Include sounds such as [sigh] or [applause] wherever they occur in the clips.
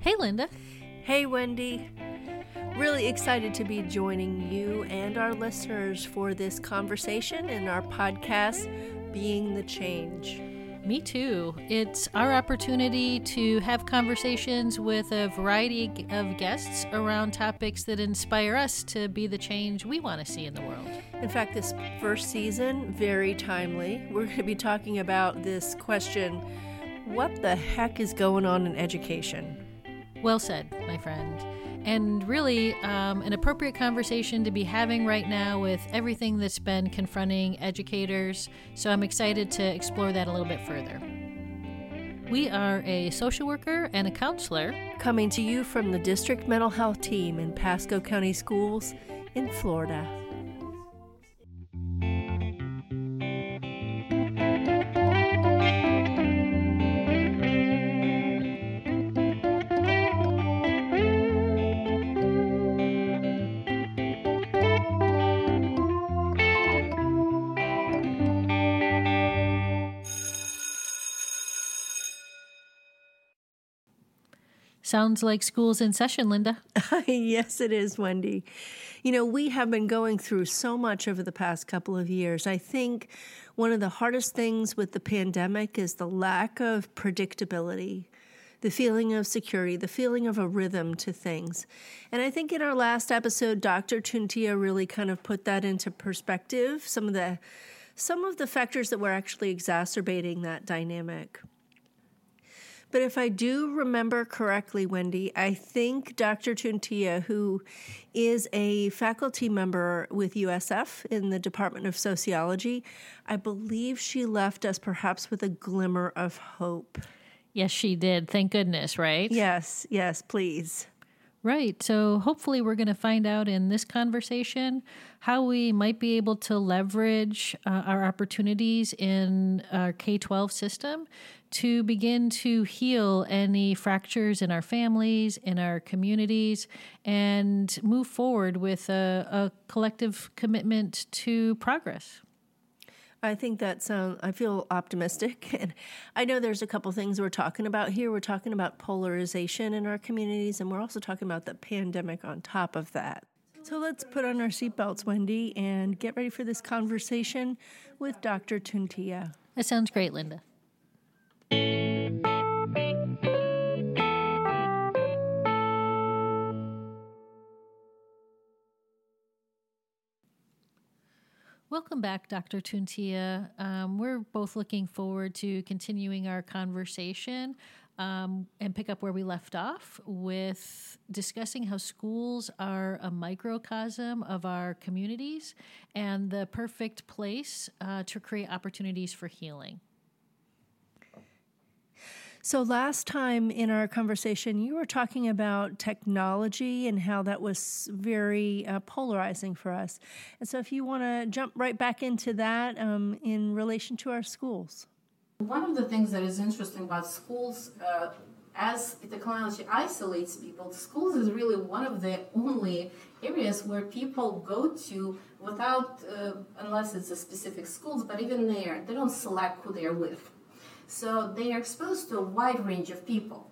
Hey, Linda. Hey, Wendy. Really excited to be joining you and our listeners for this conversation in our podcast, Being the Change. Me too. It's our opportunity to have conversations with a variety of guests around topics that inspire us to be the change we want to see in the world. In fact, this first season, very timely. We're going to be talking about this question what the heck is going on in education? Well said, my friend. And really, um, an appropriate conversation to be having right now with everything that's been confronting educators. So I'm excited to explore that a little bit further. We are a social worker and a counselor coming to you from the district mental health team in Pasco County Schools in Florida. Sounds like school's in session, Linda. [laughs] yes, it is, Wendy. You know, we have been going through so much over the past couple of years. I think one of the hardest things with the pandemic is the lack of predictability, the feeling of security, the feeling of a rhythm to things. And I think in our last episode, Dr. Tuntiya really kind of put that into perspective, some of the some of the factors that were actually exacerbating that dynamic. But if I do remember correctly, Wendy, I think Dr. Tuntiya, who is a faculty member with USF in the Department of Sociology, I believe she left us perhaps with a glimmer of hope. Yes, she did. Thank goodness, right? Yes, yes, please. Right. So hopefully, we're going to find out in this conversation how we might be able to leverage uh, our opportunities in our K 12 system to begin to heal any fractures in our families, in our communities, and move forward with a, a collective commitment to progress. I think that sounds, um, I feel optimistic. [laughs] And I know there's a couple things we're talking about here. We're talking about polarization in our communities, and we're also talking about the pandemic on top of that. So let's put on our seatbelts, Wendy, and get ready for this conversation with Dr. Tuntiya. That sounds great, Linda. Welcome back, Dr. Tuntiya. Um, we're both looking forward to continuing our conversation um, and pick up where we left off with discussing how schools are a microcosm of our communities and the perfect place uh, to create opportunities for healing. So, last time in our conversation, you were talking about technology and how that was very uh, polarizing for us. And so, if you want to jump right back into that um, in relation to our schools. One of the things that is interesting about schools, uh, as technology isolates people, schools is really one of the only areas where people go to without, uh, unless it's a specific schools, but even there, they don't select who they're with so they are exposed to a wide range of people.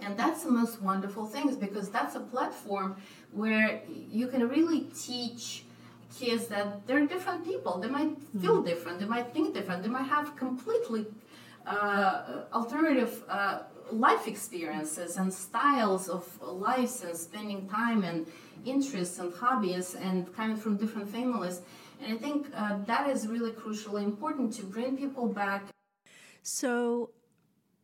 And that's the most wonderful things because that's a platform where you can really teach kids that they're different people. They might feel mm-hmm. different, they might think different, they might have completely uh, alternative uh, life experiences and styles of lives and spending time and interests and hobbies and coming from different families. And I think uh, that is really crucially important to bring people back so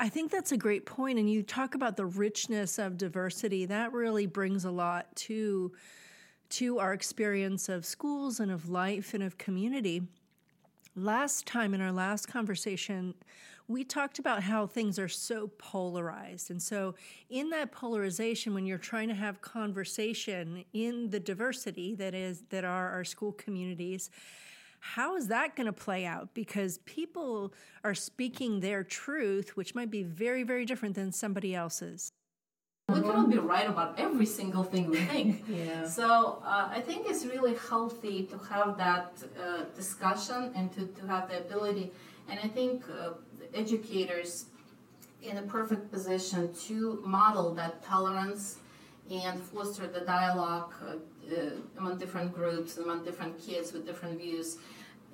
I think that's a great point. And you talk about the richness of diversity. That really brings a lot to to our experience of schools and of life and of community. Last time in our last conversation, we talked about how things are so polarized. And so, in that polarization, when you're trying to have conversation in the diversity that is that are our school communities, how is that going to play out? Because people are speaking their truth, which might be very, very different than somebody else's. We cannot be right about every single thing we think. [laughs] yeah. So uh, I think it's really healthy to have that uh, discussion and to, to have the ability. And I think uh, educators in a perfect position to model that tolerance and foster the dialogue uh, uh, among different groups, among different kids with different views,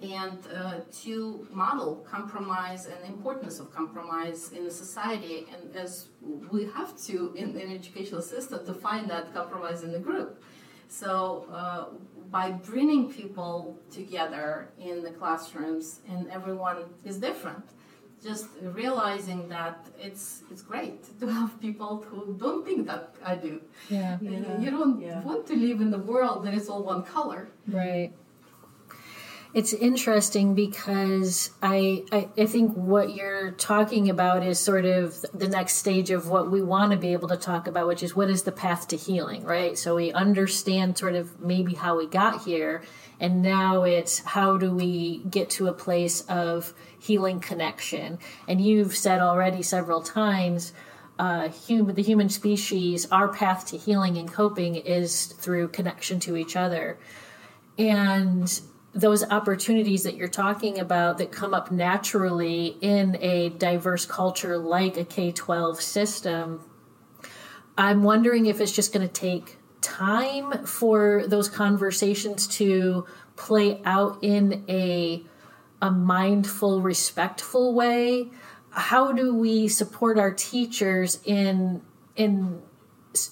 and uh, to model compromise and the importance of compromise in the society, and as we have to in an educational system to find that compromise in the group. So uh, by bringing people together in the classrooms, and everyone is different just realizing that it's it's great [laughs] to have people who don't think that I do. Yeah. yeah. You don't yeah. want to live in the world that is all one color. Right. It's interesting because I, I, I think what you're talking about is sort of the next stage of what we want to be able to talk about, which is what is the path to healing, right? So we understand sort of maybe how we got here, and now it's how do we get to a place of healing connection. And you've said already several times, uh, human, the human species, our path to healing and coping is through connection to each other. And those opportunities that you're talking about that come up naturally in a diverse culture like a K 12 system, I'm wondering if it's just going to take time for those conversations to play out in a a mindful, respectful way? How do we support our teachers in in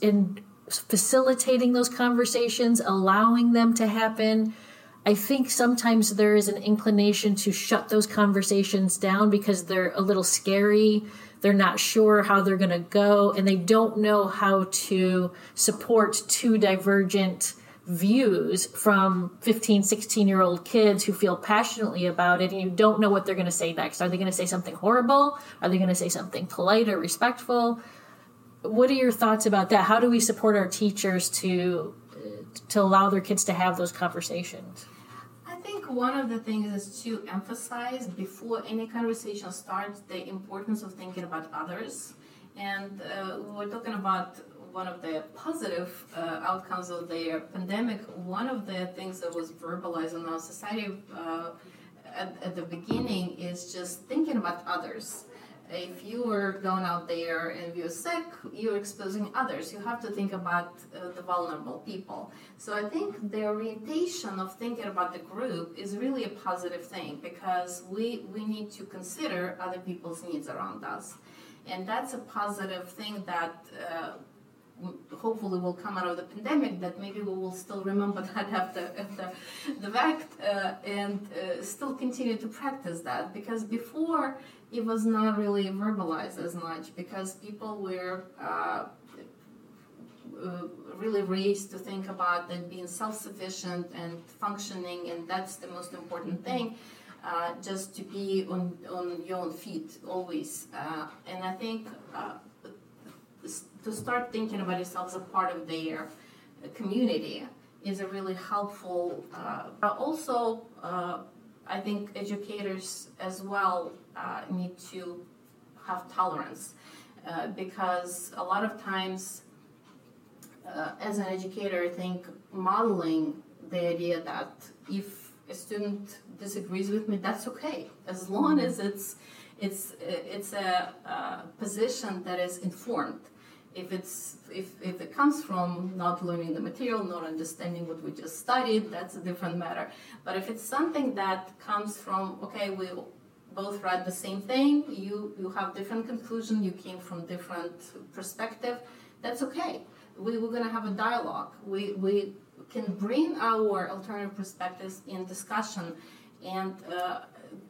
in facilitating those conversations, allowing them to happen? I think sometimes there is an inclination to shut those conversations down because they're a little scary. They're not sure how they're going to go, and they don't know how to support two divergent views from 15 16 year old kids who feel passionately about it and you don't know what they're going to say next. Are they going to say something horrible? Are they going to say something polite or respectful? What are your thoughts about that? How do we support our teachers to to allow their kids to have those conversations? I think one of the things is to emphasize before any conversation starts the importance of thinking about others. And uh, we're talking about one of the positive uh, outcomes of the pandemic, one of the things that was verbalized in our society uh, at, at, the beginning is just thinking about others. If you are going out there and you're sick, you're exposing others. You have to think about uh, the vulnerable people. So I think the orientation of thinking about the group is really a positive thing because we, we need to consider other people's needs around us. And that's a positive thing that uh, hopefully will come out of the pandemic that maybe we will still remember [laughs] that after, after the fact uh, and uh, still continue to practice that. Because before it was not really verbalized as much because people were uh, uh really raised to think about that being self-sufficient and functioning and that's the most important thing uh, just to be on, on your own feet always. Uh, and i think to start thinking about yourself as a part of their community is a really helpful. Uh, also, uh, I think educators as well uh, need to have tolerance uh, because a lot of times, uh, as an educator, I think modeling the idea that if a student disagrees with me, that's okay as long as it's it's it's a, a position that is informed if it's if, if it comes from not learning the material not understanding what we just studied that's a different matter. But if it's something that comes from okay we both read the same thing you you have different conclusion you came from different perspective that's okay. We, we're going to have a dialogue. We we can bring our alternative perspectives in discussion and uh,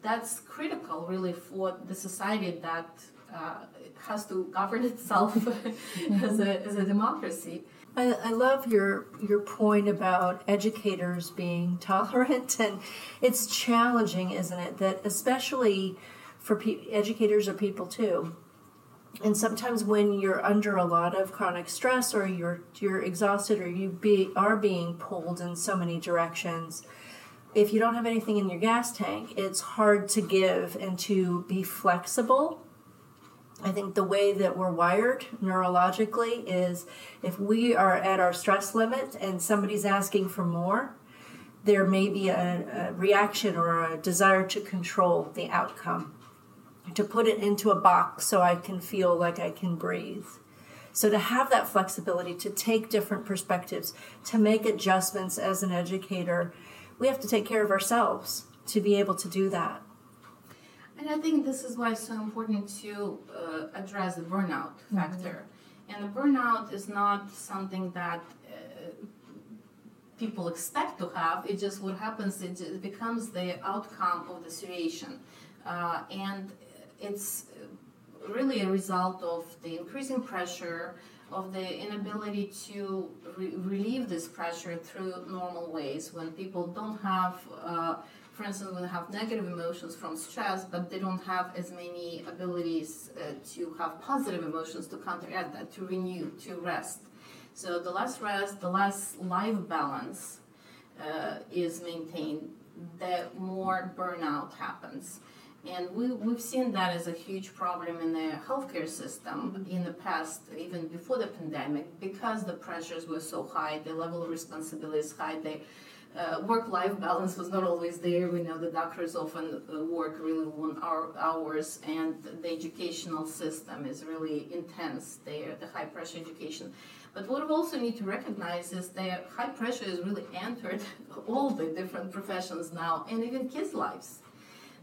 that's critical really for the society that uh, has to govern [laughs] itself [laughs] as, a, as a democracy. I, I, love your your point about educators being [laughs] tolerant, and it's challenging, isn't it? That especially for pe- educators are people too, and sometimes when you're under a lot of chronic stress, or you're you're exhausted, or you be are being pulled in so many directions. If you don't have anything in your gas tank, it's hard to give and to be flexible I think the way that we're wired neurologically is if we are at our stress limit and somebody's asking for more, there may be a, a reaction or a desire to control the outcome. to put it into a box so I can feel like I can breathe. So to have that flexibility, to take different perspectives, to make adjustments as an educator, we have to take care of ourselves to be able to do that. And I think this is why it's so important to uh, address the burnout mm-hmm. factor. And the burnout is not something that uh, people expect to have. It just what happens. It becomes the outcome of the situation, uh, and it's really a result of the increasing pressure, of the inability to re- relieve this pressure through normal ways. When people don't have, uh, for instance, when they have negative emotions from stress, but they don't have as many abilities uh, to have positive emotions to counteract that, to renew, to rest. So the less rest, the less life balance uh, is maintained, the more burnout happens. And we, we've seen that as a huge problem in the healthcare system in the past, even before the pandemic, because the pressures were so high, the level of responsibility is high, the uh, work-life balance was not always there. We know the doctors often uh, work really long hour, hours, and the educational system is really intense there, the high-pressure education. But what we also need to recognize is that high pressure has really entered [laughs] all the different professions now, and even kids' lives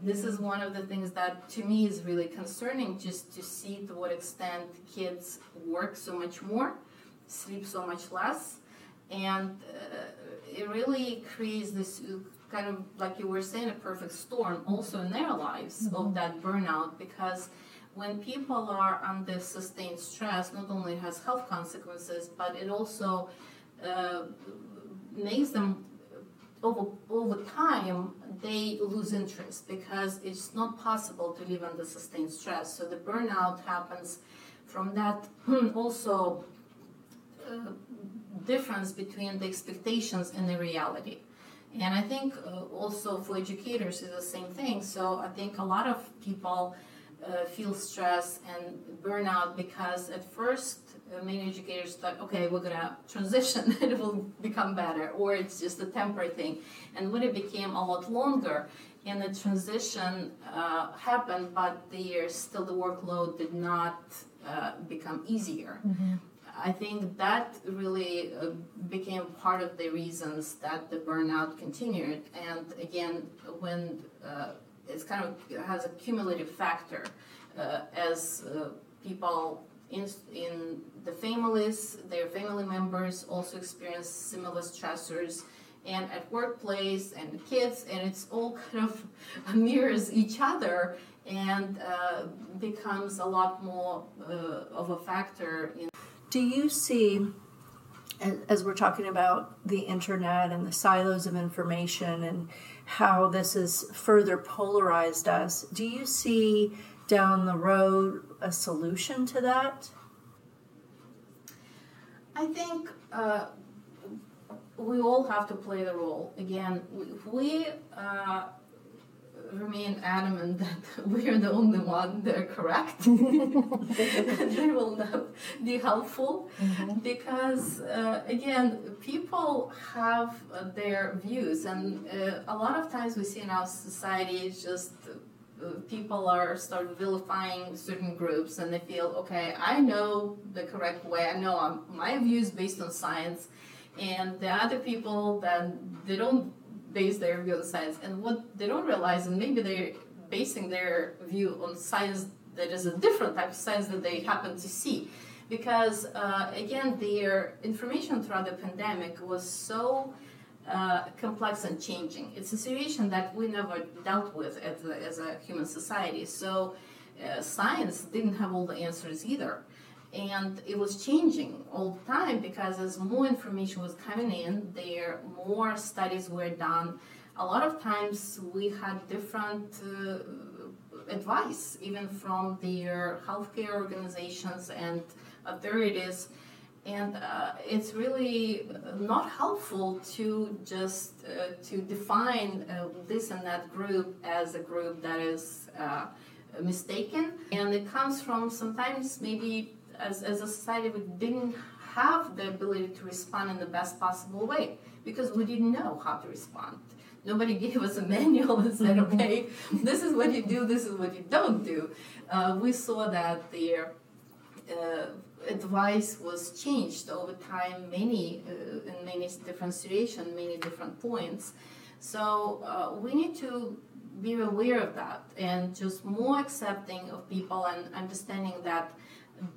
this is one of the things that to me is really concerning just to see to what extent kids work so much more sleep so much less and uh, it really creates this kind of like you were saying a perfect storm also in their lives mm-hmm. of that burnout because when people are under sustained stress not only has health consequences but it also uh, makes them over, over time, they lose interest because it's not possible to live under sustained stress. So the burnout happens from that [clears throat] also uh, difference between the expectations and the reality. And I think uh, also for educators is the same thing. So I think a lot of people uh, feel stress and burnout because at first uh, many educators thought, okay, we're gonna transition, [laughs] it will become better, or it's just a temporary thing. And when it became a lot longer, and the transition uh, happened, but the still the workload did not uh, become easier. Mm-hmm. I think that really uh, became part of the reasons that the burnout continued. And again, when uh, it's kind of has a cumulative factor uh, as uh, people in, in the families, their family members also experience similar stressors. And at workplace and kids and it's all [laughs] kind of mirrors each other and uh, becomes a lot more uh, of a factor in do you see as we're talking about the internet and the silos of information and how this has further polarized us do you see down the road a solution to that? I think uh, we all have to play the role. Again, if we uh, remain adamant [laughs] that we are the only one that are correct, [laughs] they will not be helpful mm-hmm. because, uh, again, people have their views, and uh, a lot of times we see in our society just people are start vilifying certain groups and they feel okay i know the correct way. I know I'm, my view is based on science. And the other people that they don't base their view on science. And what they don't realize and maybe they're basing their view on science that is a different type of science that they happen to see. Because uh, again their information throughout the pandemic was so uh, complex and changing. It's a situation that we never dealt with as a, human society. So uh, science didn't have all the answers either. And it was changing all the time because as more information was coming in, there more studies were done. A lot of times we had different uh, advice, even from their healthcare organizations and authorities and uh, it's really not helpful to just uh, to define uh, this and that group as a group that is uh, mistaken and it comes from sometimes maybe as, as a society we didn't have the ability to respond in the best possible way because we didn't know how to respond Nobody [laughs] gave us a manual and said, [laughs] okay, this is what you do, this is what you don't do. Uh, we saw that their uh, advice was changed over time, many uh, in many different situations, many different points. So uh, we need to be aware of that and just more accepting of people and understanding that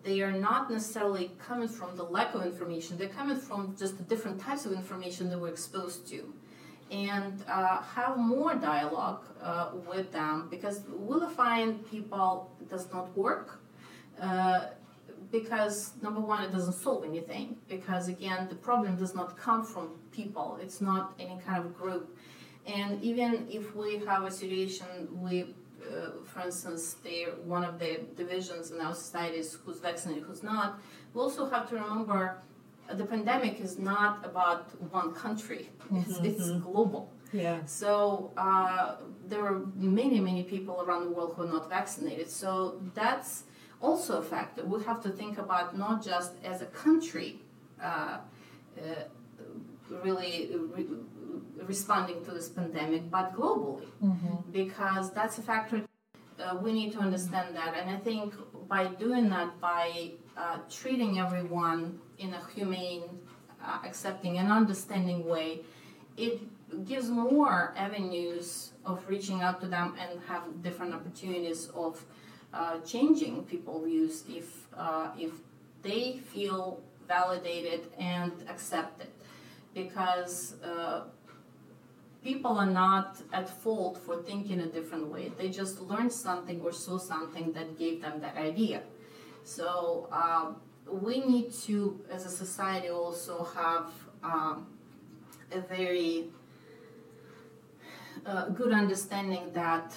they are not necessarily coming from the lack of information they're coming from just the different types of information that we're exposed to and uh, have more dialogue uh, with them because vilifying people does not work uh, because number one it doesn't solve anything because again the problem does not come from people it's not any kind of group and even if we have a situation we uh, for instance, they one of the divisions in our society is who's vaccinated, who's not. We also have to remember uh, the pandemic is not about one country; it's, mm-hmm. it's global. Yeah. So uh, there are many, many people around the world who are not vaccinated. So that's also a factor. We have to think about not just as a country, uh, uh really. Re- responding to this pandemic, but globally, mm-hmm. because that's a factor. Uh, we need to understand that, and I think by doing that, by uh, treating everyone in a humane, uh, accepting, and understanding way, it gives more avenues of reaching out to them and have different opportunities of uh, changing people's views if uh, if they feel validated and accepted because uh, people are not at fault for thinking a different way. They just learned something or saw something that gave them that idea. So uh, we need to, as a society, also have um, a very uh, good understanding that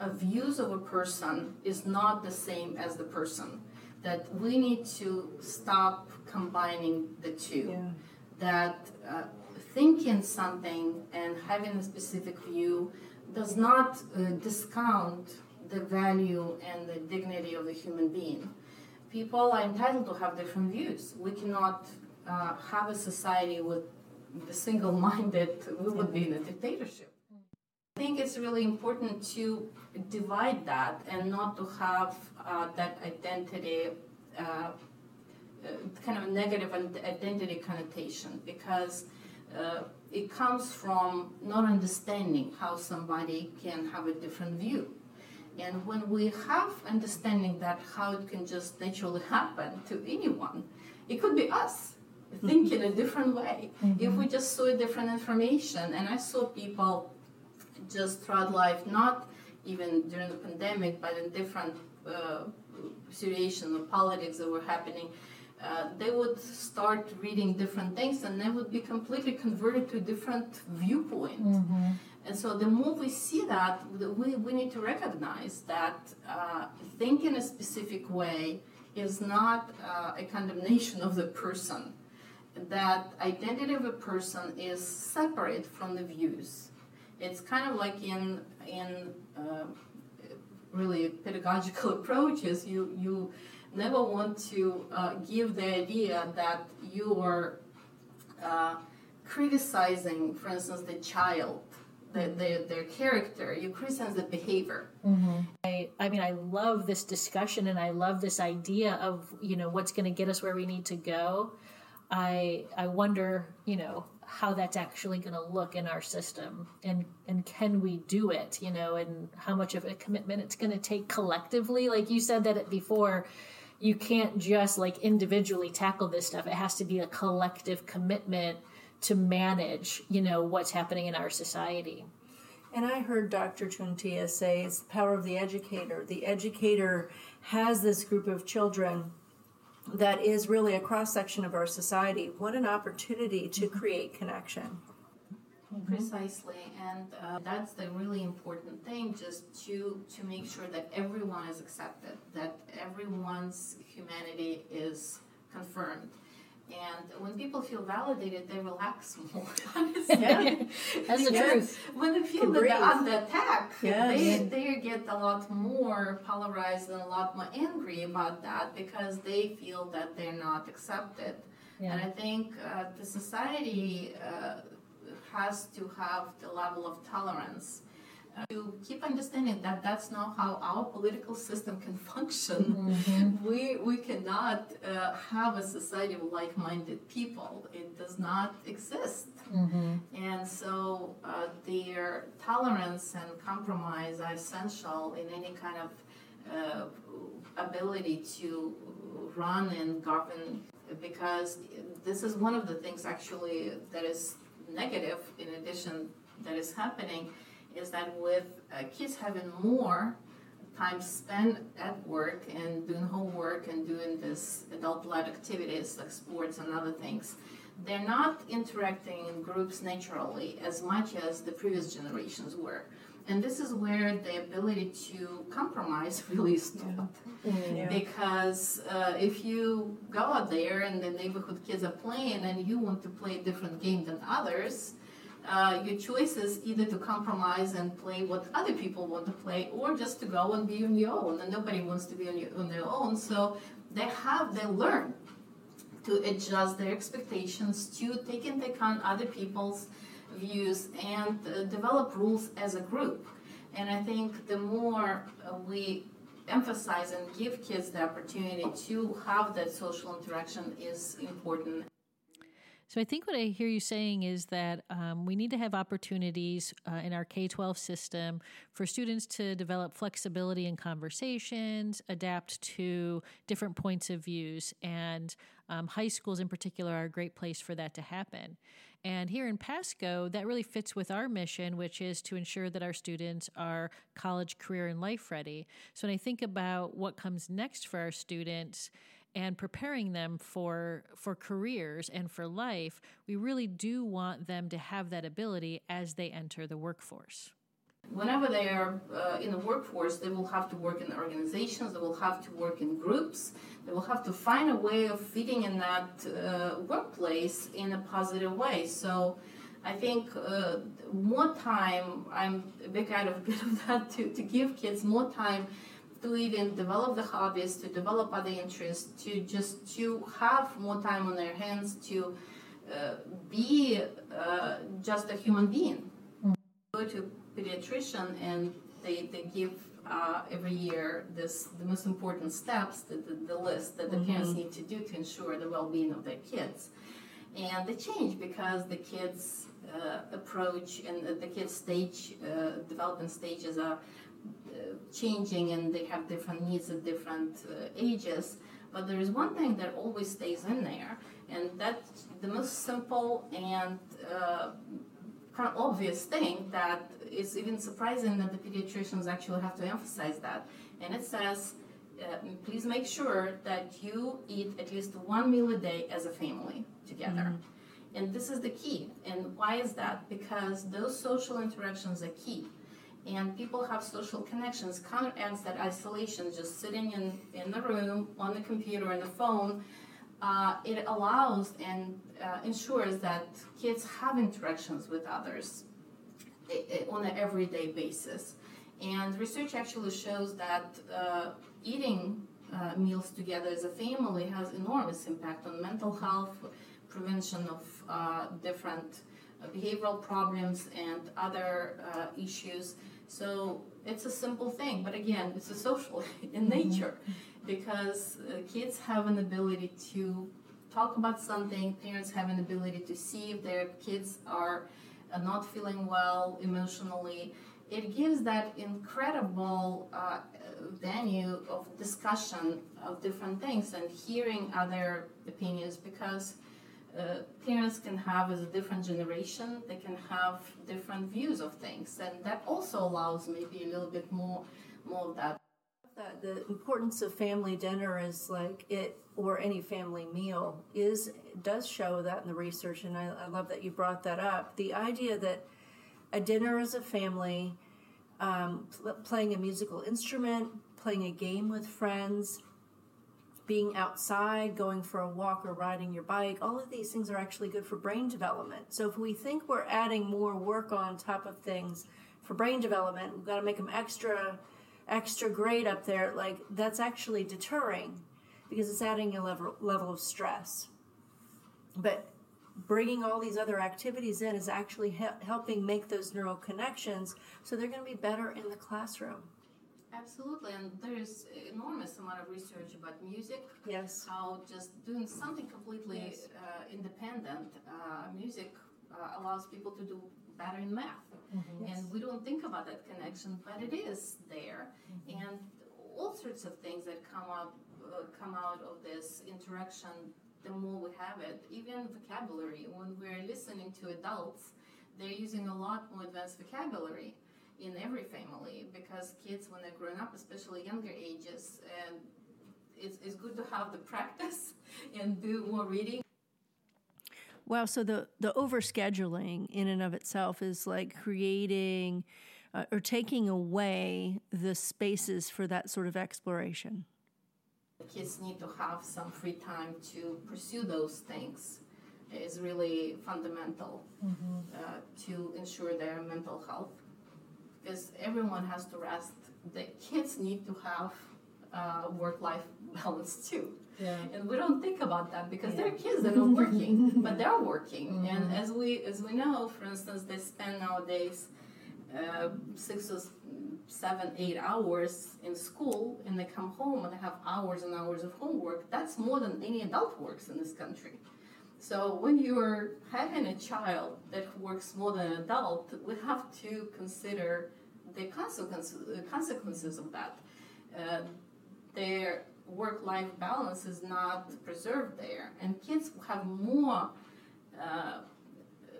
views of a person is not the same as the person. That we need to stop combining the two. Yeah. That uh, thinking something and having a specific view does not uh, discount the value and the dignity of the human being. People are entitled to have different views. We cannot uh, have a society with the single minded, we would be in a dictatorship. I think it's really important to divide that and not to have uh, that identity, uh, uh kind of negative identity connotation, because uh, it comes from not understanding how somebody can have a different view. And when we have understanding that how it can just naturally happen to anyone, it could be us thinking a different way. Mm-hmm. If we just saw different information, and I saw people just throughout life, not even during the pandemic, but in different uh, situations of politics that were happening, uh, they would start reading different things and they would be completely converted to a different viewpoint. Mm-hmm. And so the more we see that, we, we need to recognize that uh, thinking a specific way is not uh, a condemnation of the person. That identity of a person is separate from the views. It's kind of like in in uh, really pedagogical [laughs] approaches. You you never want to uh, give the idea that you are uh, criticizing, for instance, the child, the, the, their character. You criticize the behavior. Mm-hmm. I, I mean, I love this discussion, and I love this idea of you know what's going to get us where we need to go. I I wonder, you know, how that's actually going to look in our system and and can we do it you know and how much of a commitment it's going to take collectively like you said that it before you can't just like individually tackle this stuff. It has to be a collective commitment to manage, you know, what's happening in our society. And I heard Dr. Tuntiya say it's the power of the educator. The educator has this group of children that is really a cross section of our society. What an opportunity to mm-hmm. create connection. Mm-hmm. Precisely, and uh, that's the really important thing, just to to make sure that everyone is accepted, that everyone's humanity is confirmed. And when people feel validated, they relax [laughs] more. [laughs] Honestly, yeah. that's the truth. When they feel that they're under attack, yes. they they get a lot more polarized and a lot more angry about that because they feel that they're not accepted. Yeah. And I think uh, the society. Uh, has to have the level of tolerance to keep understanding that that's not how our political system can function. Mm-hmm. [laughs] We, we cannot uh, have a society of like minded people, it does not exist. Mm-hmm. And so uh, their tolerance and compromise are essential in any kind of uh, ability to run and govern because this is one of the things actually that is negative in addition that is happening is that with uh, kids having more time spent at work and doing homework and doing this adult-led activities like sports and other things, they're not interacting in groups naturally as much as the previous generations were. And this is where the ability to compromise [laughs] really stopped. Yeah. Yeah. Because uh, if you go out there and the neighborhood kids are playing and you want to play a different game than others, uh, your choice is either to compromise and play what other people want to play or just to go and be on your own. And nobody wants to be on, your, on their own. So they have they learn to adjust their expectations to take into account other people's views and uh, develop rules as a group. And i think the more uh, we emphasize and give kids the opportunity to have that social interaction is important so I think what I hear you saying is that um, we need to have opportunities uh, in our K 12 system for students to develop flexibility in conversations, adapt to different points of views, and um, high schools in particular are a great place for that to happen. And here in Pasco, that really fits with our mission, which is to ensure that our students are college, career, and life ready. So when I think about what comes next for our students, and preparing them for for careers and for life, we really do want them to have that ability as they enter the workforce. Whenever they are uh, in the workforce, they will have to work in organizations, they will have to work in groups, they will have to find a way of fitting in that uh, workplace in a positive way. So I think uh, more time, I'm a big advocate of that, to, to give kids more time to even develop the hobbies, to develop other interests, to just to have more time on their hands, to uh, be uh, just a human being. Mm. Go to pediatrician and they, they give uh, every year this the most important steps, the, the, the list that the mm-hmm. parents need to do to ensure the well-being of their kids. And they change because the kids approach and the, kids stage uh, development stages are changing and they have different needs at different uh, ages. But there is one thing that always stays in there, and that's the most simple and uh, kind of obvious thing that is even surprising that the pediatricians actually have to emphasize that. And it says, uh, please make sure that you eat at least one meal a day as a family together. Mm-hmm. And this is the key. And why is that? Because those social interactions are key and people have social connections counteracts that isolation just sitting in, in the room on the computer and the phone uh, it allows and uh, ensures that kids have interactions with others on an everyday basis and research actually shows that uh, eating uh, meals together as a family has enormous impact on mental health prevention of uh, different behavioral problems and other uh, issues so it's a simple thing, but again, it's a social [laughs] in mm-hmm. nature because uh, kids have an ability to talk about something, parents have an ability to see if their kids are uh, not feeling well emotionally. It gives that incredible uh, venue of discussion of different things and hearing other opinions because uh, parents can have as a different generation they can have different views of things and that also allows maybe a little bit more more of that. The importance of family dinner is like it or any family meal is does show that in the research and I, I love that you brought that up. The idea that a dinner as a family um, pl- playing a musical instrument playing a game with friends being outside, going for a walk or riding your bike, all of these things are actually good for brain development. So if we think we're adding more work on top of things for brain development, we've got to make them extra extra great up there. Like that's actually deterring because it's adding a level level of stress. But bringing all these other activities in is actually he- helping make those neural connections so they're going to be better in the classroom. Absolutely, and there's enormous amount of research about music. Yes. How just doing something completely Yes. uh, independent, uh, music uh, allows people to do better in math, and we don't think about that connection, but it is there, and all sorts of things that come up uh, come out of this interaction. The more we have it, even vocabulary. When we're listening to adults, they're using a lot more advanced vocabulary in every family because kids when they're growing up especially younger ages and it's, it's good to have the practice [laughs] and do more reading. Wow, so the, the overscheduling in and of itself is like creating uh, or taking away the spaces for that sort of exploration. kids need to have some free time to pursue those things. Is really fundamental uh, to ensure their mental health because everyone has to rest. The kids need to have uh, work-life [laughs] balance too. Yeah. and we don't think about that because they're kids they're not [laughs] working but they're working. And as we as we know for instance they spend nowadays uh, six or seven eight hours in school and they come home and they have hours and hours of homework. That's more than any adult works in this country so when you're having a child that works more than an adult we have to consider the consequences, consequences of that. Uh, their work-life balance is not preserved there and kids have more uh,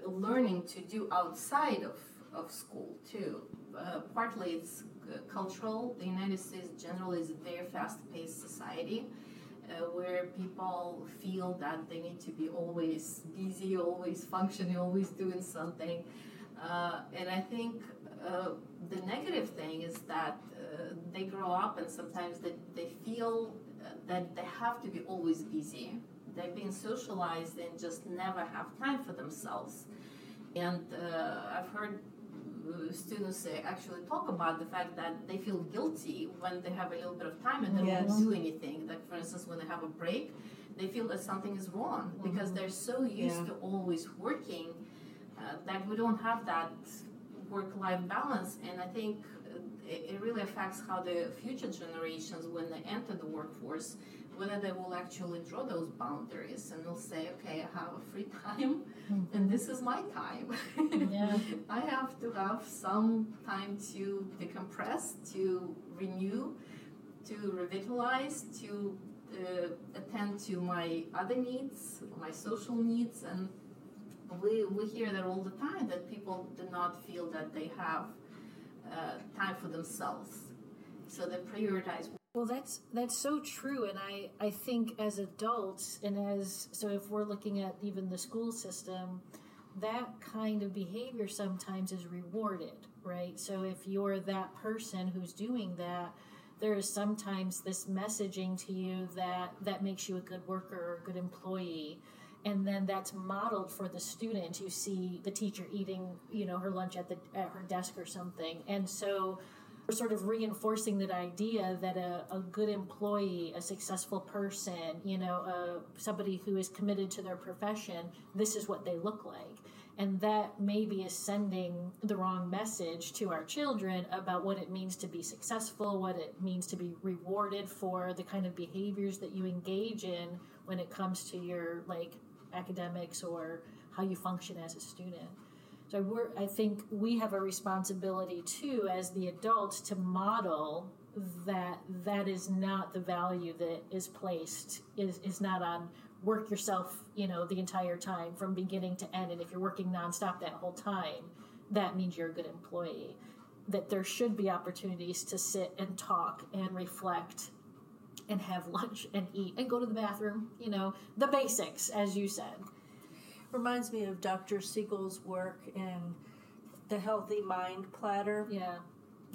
learning to do outside of, of school too. Uh, partly it's cultural. The united states generally is a very fast-paced society uh, where people feel that they need to be always busy always functioning always doing something uh, and i think uh, the negative thing is that uh, they grow up and sometimes they, they feel uh, that they have to be always busy. They've been socialized and just never have time for themselves. And uh, I've heard students actually talk about the fact that they feel guilty when they have a little bit of time and they Yes. don't do anything. Like, for instance, when they have a break, they feel that something is wrong because they're so used Yeah. to always working uh, that we don't have that work-life balance and i think it, it really affects how the future generations when they enter the workforce whether they will actually draw those boundaries and they'll say okay i have a free time and this is my time. Yeah. [laughs] i have to have some time to decompress to renew to revitalize to uh, attend to my other needs my social needs. And we, we hear that all the time that people do not feel that they have uh, time for themselves. So they prioritize Well, that's that's so true, and I I think as adults and as so if we're looking at even the school system, that kind of behavior sometimes is rewarded, right? So if you're that person who's doing that, there is sometimes this messaging to you that that makes you a good worker or a good employee and then that's modeled for the student you see the teacher eating you know her lunch at the at her desk or something and so we're sort of reinforcing that idea that a, a good employee a successful person you know uh, somebody who is committed to their profession this is what they look like. And that maybe is sending the wrong message to our children about what it means to be successful what it means to be rewarded for the kind of behaviors that you engage in when it comes to your like academics or how you function as a student so we're, I think we have a responsibility too, as the adults, to model that that is not the value that is placed is is not on work yourself, you know, the entire time from beginning to end. And if you're working nonstop that whole time, that means you're a good employee. That there should be opportunities to sit and talk and reflect and have lunch and eat and go to the bathroom. You know, the basics, as you said. Reminds me of Dr. Siegel's work in the Healthy Mind Platter. Yeah.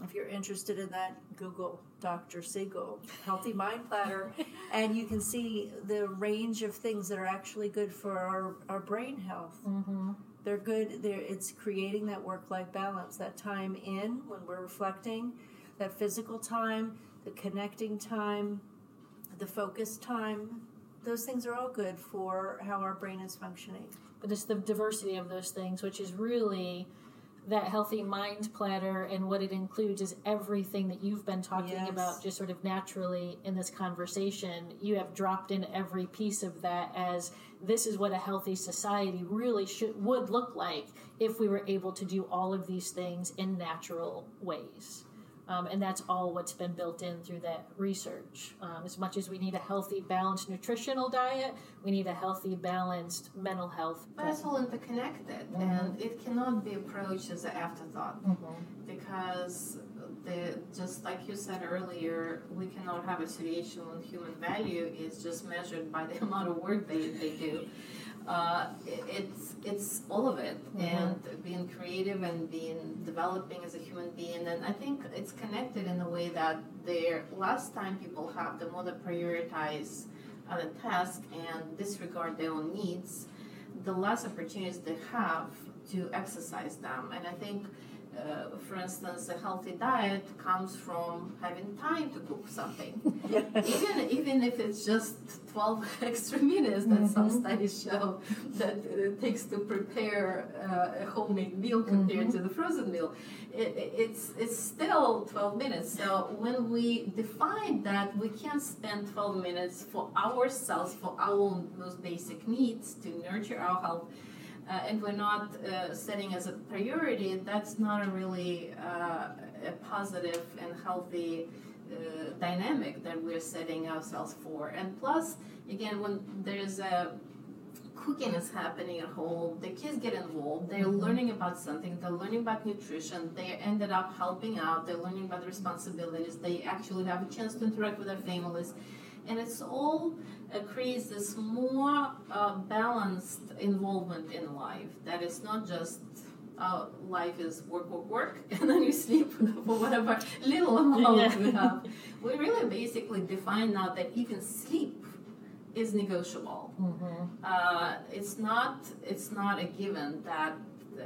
If you're interested in that, Google Dr. Siegel Healthy Mind Platter, [laughs] and you can see the range of things that are actually good for our, our brain health. Mm-hmm. They're good. They're, it's creating that work life balance, that time in when we're reflecting, that physical time, the connecting time, the focus time, those things are all good for how our brain is functioning. But it's the diversity of those things, which is really that healthy mind platter and what it includes is everything that you've been talking Yes. about just sort of naturally in this conversation you have dropped in every piece of that as this is what a healthy society really should would look like if we were able to do all of these things in natural ways um, and that's all what's been built in through that research. Um, as much as we need a healthy, balanced nutritional diet, we need a healthy, balanced mental health. But it's all interconnected, and it cannot be approached as an afterthought because the just like you said earlier, we cannot have a situation when human value is just measured by the [laughs] amount of work they, they do. Uh, it's it's all of it, and being creative and being developing as a human being, and I think it's connected in a way that the last time people have the more they prioritize on a task and disregard their own needs, the less opportunities they have to exercise them. And I think, uh, for instance, a healthy diet comes from having time to cook something. [laughs] even even if it's just 12 [laughs] extra minutes that some studies show that it takes to prepare uh, a homemade meal compared to the frozen meal it, it- it's it's still 12 minutes. So when we define that we can't spend 12 minutes for ourselves for our own most basic needs to nurture our health uh, and we're not uh, setting as a priority, that's not a really uh, a positive and healthy uh, dynamic that we're setting ourselves for. And plus, again, when there's a cooking is happening at home, the kids get involved, they're learning about something, they're learning about nutrition, they ended up helping out, they're learning about responsibilities, they actually have a chance to interact with their families. And it's all uh, creates this more uh, balanced involvement in life that is not just uh, life is work, work, work, [laughs] and then you sleep [laughs] for whatever little amount Yeah. we have. We really basically define now that even sleep is negotiable. Uh, it's not it's not a given that uh,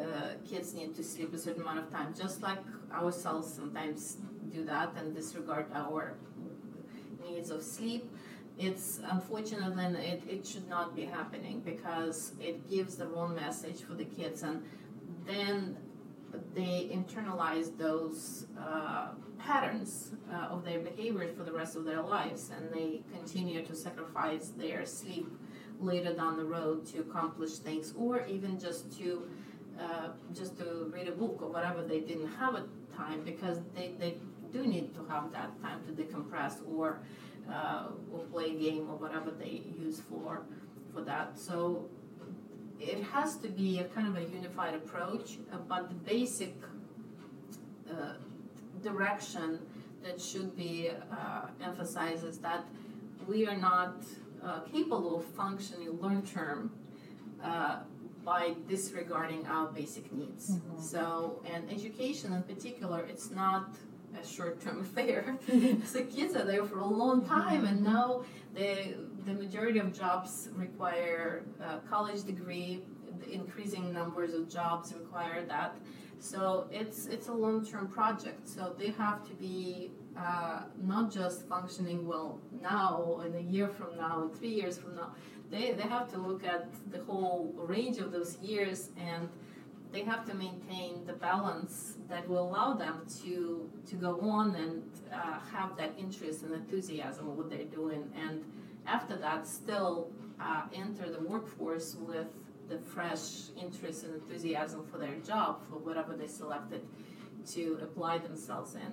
kids need to sleep a certain amount of time. Just like ourselves sometimes do that and disregard our needs of sleep. It's unfortunate and it, it should not be happening because it gives the wrong message for the kids and then they internalize those uh, patterns uh, of their behaviors for the rest of their lives and they continue to sacrifice their sleep later down the road to accomplish things or even just to uh, just to read a book or whatever they didn't have a time because they, they do need to have that time to decompress or uh, or play a game or whatever they use for for that so it has to be a kind of a unified approach uh, but the basic uh, direction that should be uh, emphasized is that we are not uh, capable of functioning long term uh, by disregarding our basic needs. So, and education in particular, it's not a short term [laughs] affair. so, kids are there for a long time, and now the, the majority of jobs require a college degree, the increasing numbers of jobs require that. So it's it's a long-term project. So they have to be uh, not just functioning well now, and a year from now, three years from now. They they have to look at the whole range of those years, and they have to maintain the balance that will allow them to to go on and uh, have that interest and enthusiasm what they're doing, and after that, still uh, enter the workforce with the fresh interest and enthusiasm for their job, for whatever they selected to apply themselves in.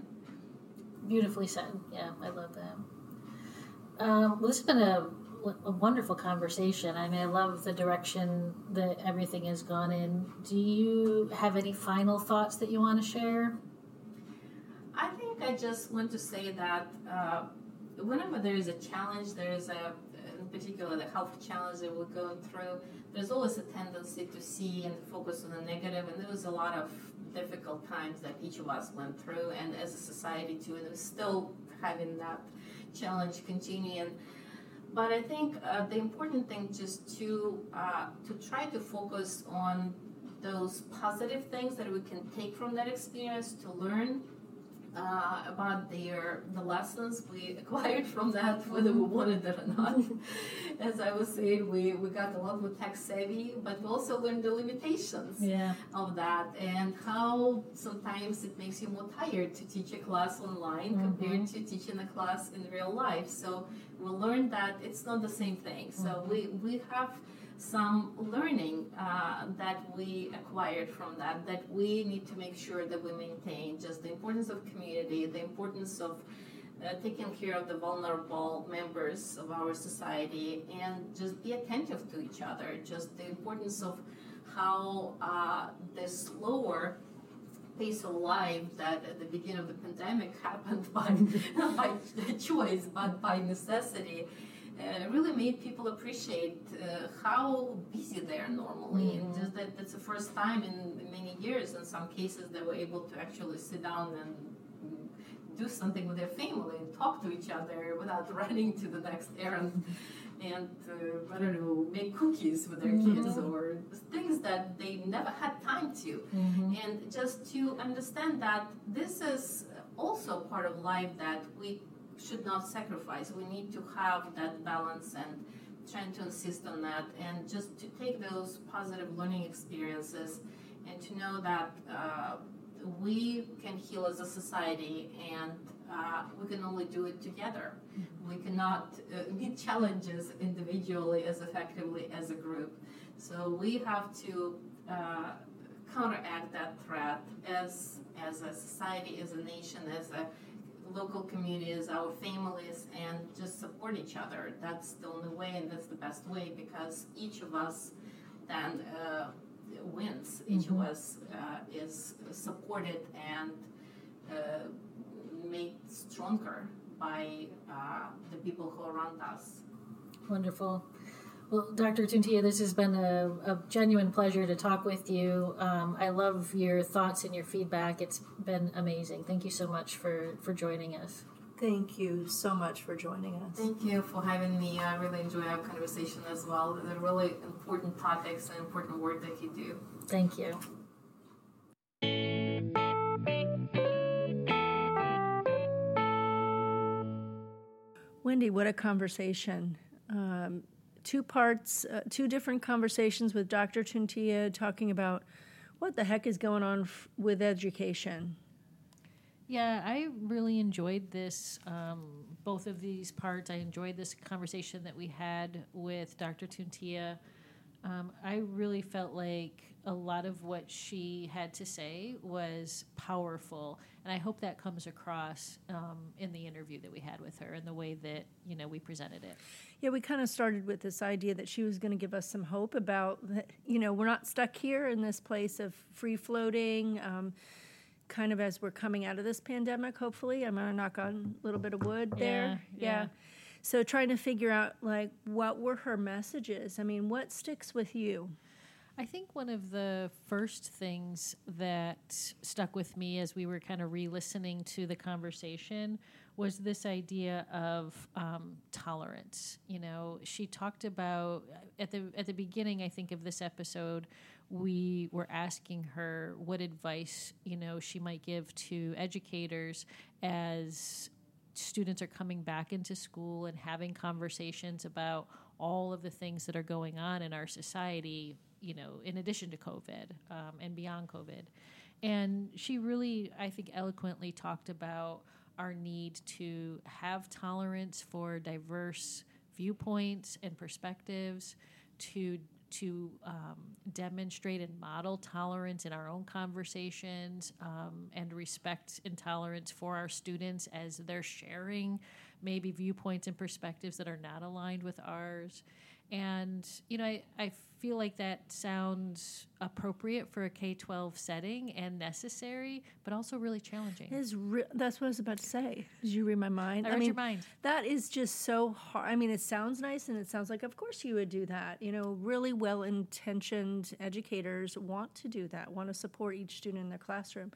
Beautifully said. Yeah, I love that. Um, well, this has been a, a wonderful conversation. I mean, I love the direction that everything has gone in. Do you have any final thoughts that you want to share? I think I just want to say that uh, whenever there is a challenge, there is a, in particular, the health challenge that we're going through, there's always a tendency to see and focus on the negative. negative, and there was a lot of difficult times that each of us went through, and as a society too, and we're still having that challenge continuing. But I think uh, the important thing just to uh, to try to focus on those positive things that we can take from that experience to learn uh, about their the lessons we [laughs] acquired from that, whether we mm-hmm. wanted it or not. [laughs] As I was saying, we, we got a lot more tech savvy, but we also learned the limitations Yeah. of that and how sometimes it makes you more tired to teach a class online compared mm-hmm. to teaching a class in real life. So we learned that it's not the same thing. So mm-hmm. we, we have some learning uh, that we acquired from that that we need to make sure that we maintain just the importance of community the importance of uh, taking care of the vulnerable members of our society and just be attentive to each other. Just the importance of how uh, the slower pace of life that at the beginning of the pandemic [laughs] happened by not [laughs] by choice but by necessity uh, really made people appreciate uh, how busy they are normally. And just that that's the first time in many years in some cases they were able to actually sit down and do something with their family and talk to each other without [laughs] running to the next errand and uh, I don't know make cookies with their kids or things that they never had time to. And just to understand that this is also part of life that we should not sacrifice we need to have that balance and trying to insist on that and just to take those positive learning experiences and to know that uh, we can heal as a society and uh, we can only do it together. We cannot uh, meet challenges individually as effectively as a group. So we have to uh, counteract that threat as, as a society, as a nation, as a local communities, our families, and just support each other. That's the only way, and that's the best way because each of us then uh, wins. Each of us uh, is supported and uh, made stronger by uh, the people who are around us. Wonderful. Well, Dr. Tuntiya, this has been a, a genuine pleasure to talk with you. Um, I love your thoughts and your feedback. It's been amazing. Thank you so much for, for joining us. Thank you so much for joining us. Thank you for having me. I really enjoy our conversation as well. They're really important topics and important work that you do. Thank you. Wendy, what a conversation. Um, two parts, uh, two different conversations with Dr. Tuntiya talking about what the heck is going on f- with education. Yeah, I really enjoyed this, um, both of these parts. I enjoyed this conversation that we had with Dr. Tuntiya. Um, I really felt like a lot of what she had to say was powerful, and I hope that comes across um, in the interview that we had with her and the way that you know we presented it. Yeah, we kind of started with this idea that she was going to give us some hope about that, you know, we're not stuck here in this place of free floating. Um, kind of as we're coming out of this pandemic, hopefully. I'm going to knock on a little bit of wood there. Yeah, yeah. So trying to figure out, like, what were her messages? I mean, what sticks with you? I think one of the first things that stuck with me as we were kind of re listening to the conversation was this idea of um, tolerance. You know, she talked about at the at the beginning, I think, of this episode, we were asking her what advice you know she might give to educators as students are coming back into school and having conversations about all of the things that are going on in our society you know, in addition to COVID um, and beyond COVID. And she really, I think, eloquently talked about our need to have tolerance for diverse viewpoints and perspectives, to to um, demonstrate and model tolerance in our own conversations um, and respect and tolerance for our students as they're sharing maybe viewpoints and perspectives that are not aligned with ours. And, you know, I, I feel like that sounds appropriate for a K 12 setting and necessary, but also really challenging. Is re- that's what I was about to say. Did you read my mind? I read mean, your mind. That is just so hard. I mean, it sounds nice and it sounds like, of course, you would do that. You know, really well intentioned educators want to do that, want to support each student in their classroom.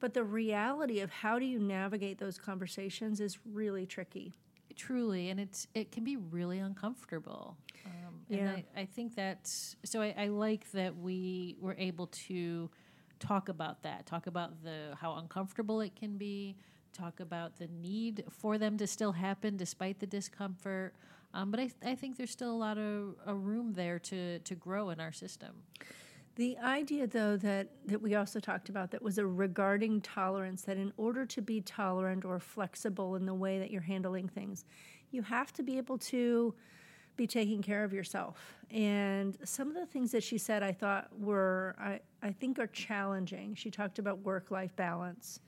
But the reality of how do you navigate those conversations is really tricky. Truly, and it's it can be really uncomfortable. Um, and Yeah. I, I think that's so. I, I like that we were able to talk about that. Talk about the how uncomfortable it can be. Talk about the need for them to still happen despite the discomfort. Um, but I, I think there's still a lot of a room there to to grow in our system. The idea, though, that, that we also talked about that was a regarding tolerance, that in order to be tolerant or flexible in the way that you're handling things, you have to be able to be taking care of yourself. And some of the things that she said I thought were, I, I think, are challenging. She talked about work life balance.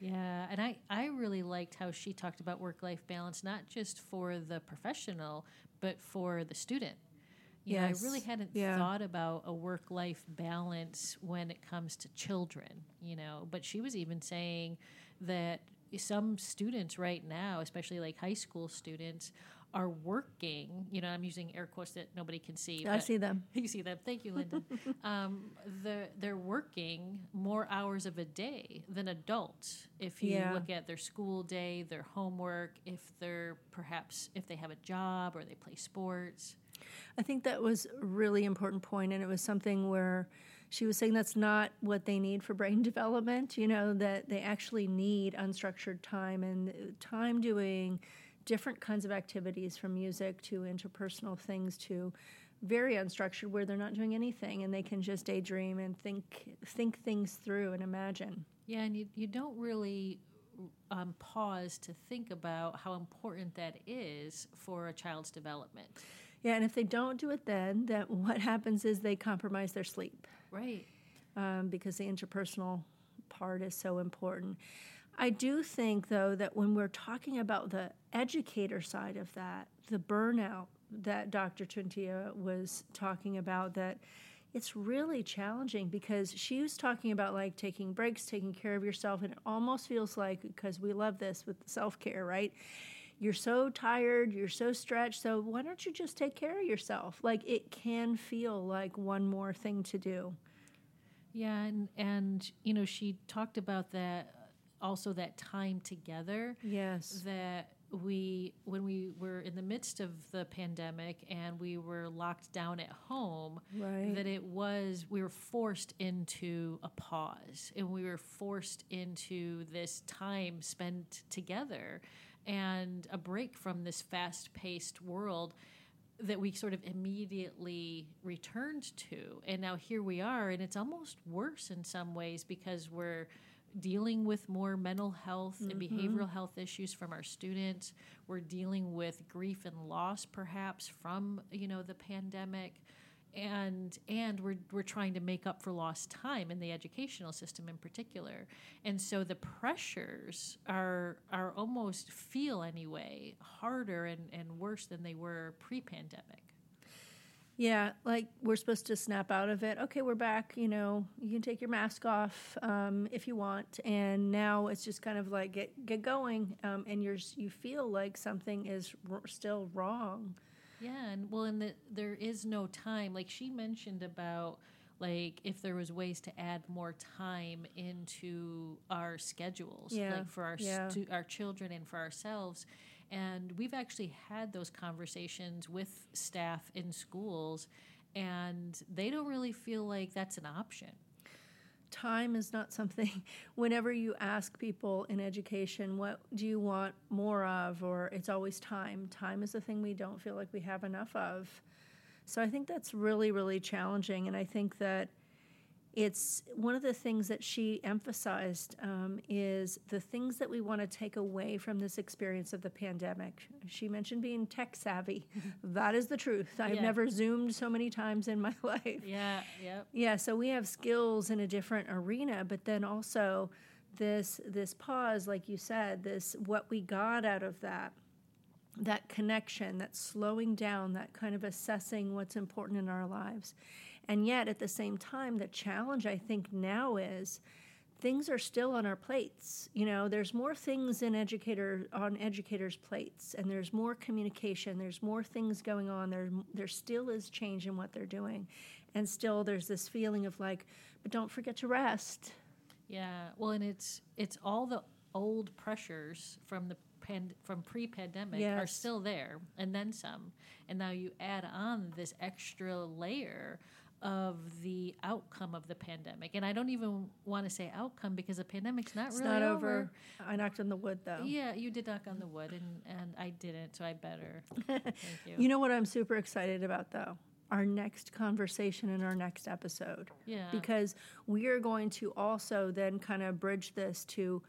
Yeah, and I, I really liked how she talked about work life balance, not just for the professional, but for the student. Yes. I really hadn't yeah. thought about a work life balance when it comes to children, you know, but she was even saying that some students right now, especially like high school students, are working. You know, I'm using air quotes that nobody can see. I see them. [laughs] You see them. Thank you, Linda. [laughs] um, they're, they're working more hours of a day than adults. If you yeah. look at their school day, their homework, if they're perhaps if they have a job or they play sports. I think that was a really important point, and it was something where she was saying that's not what they need for brain [laughs] development. You know that they actually need unstructured time and time doing different kinds of activities from music to interpersonal things to very unstructured where they're not doing anything and they can just daydream and think think things through and imagine. Yeah, and you, you don't really um, pause to think about how important that is for a child's development. Yeah, and if they don't do it then, that [laughs] what happens is they compromise their sleep. Right. Um, because the interpersonal part is so important. I do think, though, that when we're talking about the educator side of that, the burnout that Dr. Tuntiya was talking about, that it's really challenging because she was talking about like taking breaks, taking care of yourself, and it almost feels like because we love this with self care, right? You're so tired, you're so stretched, so why don't you just take care of yourself? Like it can feel like one more thing to do. Yeah, and and you know she talked about that also that time together. Yes, that we when we were in the midst of the pandemic and we were locked down at home right. that it was we were forced into a pause and we were forced into this time spent together and a break from this fast-paced world that we sort of immediately returned to and now here we are and it's almost worse in some ways because we're dealing with more mental health mm-hmm. and behavioral health issues from our students. We're dealing with grief and loss, perhaps from you know the pandemic, and and we're we're trying to make up for lost time in the educational system in particular. And so the pressures are are almost feel anyway harder and, and worse than they were pre-pandemic. Yeah, like we're supposed to snap out of it. Okay, we're back. You know, you can take your mask off um, if you want, and now it's just kind of like get get going, um, and you're you feel like something is r- still wrong. Yeah, and well, and the, there is no time. Like she mentioned about like if there was ways to add more time into our schedules, yeah. like for our yeah. stu- our children and for ourselves. And we've actually had those conversations with staff in schools, and they don't really feel like that's an option. Time is not something, [laughs] whenever you ask people in education, what do you want more of, or it's always time. Time is the thing we don't feel like we have enough of. So I think that's really, really challenging. And I think that it's one of the things that she emphasized um, is the things that we want to take away from this experience of the pandemic. She mentioned being tech savvy. [laughs] that is the truth. I've yeah. never zoomed so many times in my [laughs] life. Yeah, yep. Yeah, so we have skills in a different arena, but then also this this pause, like you said, this what we got out of that that connection, that slowing down, that kind of assessing what's important in our lives. And yet, at the same time, the challenge I think now is things are still on our plates. You know, there's more things in educator on educators' plates, and there's more communication. There's more things going on. There, there still is change in what they're doing, and still there's this feeling of like, but don't forget to rest. Yeah, well, and it's it's all the old pressures from the pand- from pre-pandemic yes. are still there, and then some. And now you add on this extra layer of the outcome of the pandemic. And I don't even want to say outcome because the pandemic's not It's really not over. over. I knocked on the wood though. Yeah, you did knock on the wood, and, and I didn't, so I better. [laughs] Thank you. You know what I'm super excited about though? Our next conversation in our next episode. Yeah. Because we are going to also then kind of bridge this to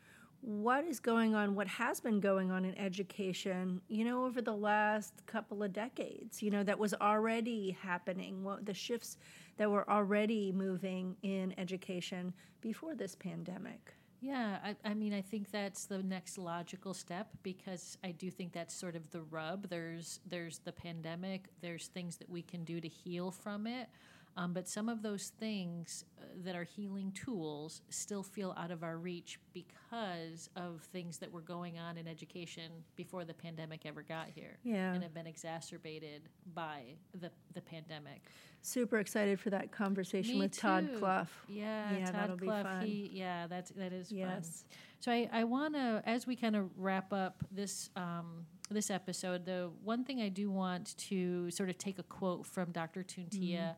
what is going on, what has been going on in education, you know, over the last couple of decades, you know, that was already happening, what the shifts that were already moving in education before this pandemic. Yeah, I, I mean, I think that's the next logical step because I do think that's sort of the rub. There's there's the pandemic. There's things that we can do to heal from it, um, but some of those things uh, that are healing tools still feel out of our reach because of things that were going on in education before the pandemic ever got here, Yeah. and have been exacerbated by the the pandemic. Super excited for that conversation Me with Todd too. Clough. Yeah, Yeah, Todd that'll be Clough. fun. He, yeah, that's that is Yes. fun. So I, I want to, as we kind of wrap up this um, this episode, the one thing I do want to sort of take a quote from Dr. Tuntiya.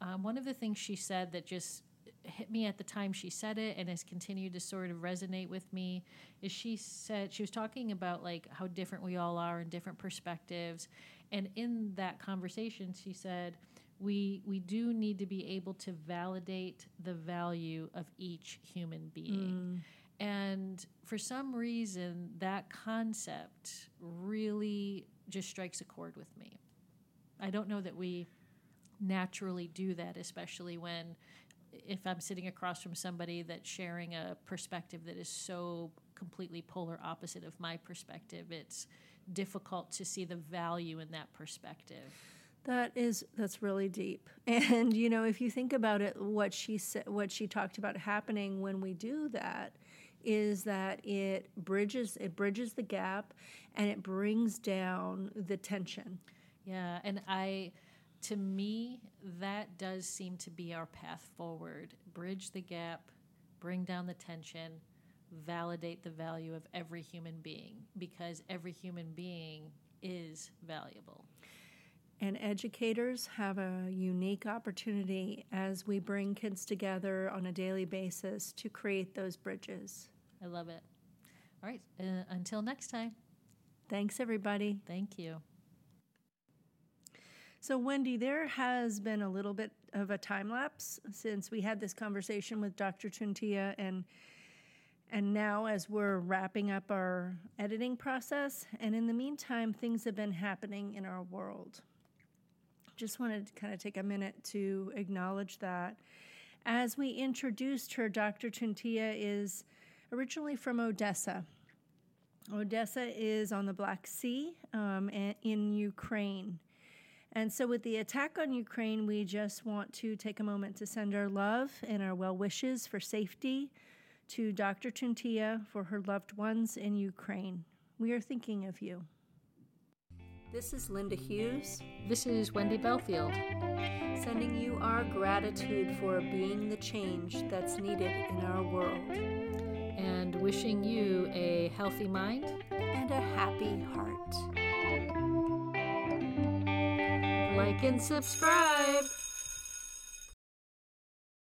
Um, one of the things she said that just hit me at the time she said it and has continued to sort of resonate with me is she said she was talking about like how different we all are and different perspectives. And in that conversation she said we we do need to be able to validate the value of each human being. And for some reason that concept really just strikes a chord with me. I don't know that we naturally do that, especially when if I'm sitting across from somebody that's sharing a perspective that is so completely polar opposite of my perspective, it's difficult to see the value in that perspective. That is that's really deep. [laughs] And you know, if you think about it, what she said, what she talked about happening when we do that is that it bridges it bridges the gap and it brings down the tension. Yeah, and I to me that does seem to be our path forward. Bridge the gap, bring down the tension, validate the value of every human being because every human being is valuable. And educators have a unique opportunity as we bring kids together on a daily basis to create those bridges. I love it. All right, uh, until next time. Thanks everybody. Thank you. So, Wendy, there has been a little bit of a time lapse since we had this conversation with Dr. Tuntiya, and and now as we're wrapping up our editing process, and in the meantime, things have been happening in our world. Just wanted to kind of take a minute to acknowledge that. As we introduced her, Dr. Tuntiya is originally from Odessa. Odessa is on the Black Sea um, in Ukraine. And so, with the attack on Ukraine, we just want to take a moment to send our love and our well wishes for safety to Dr. Tuntiya for her loved ones in Ukraine. We are thinking of you. This is Linda Hughes, This is Wendy Belfield. sending you our gratitude for being the change that's needed in our world and wishing you a healthy mind. and a happy heart. Like and subscribe.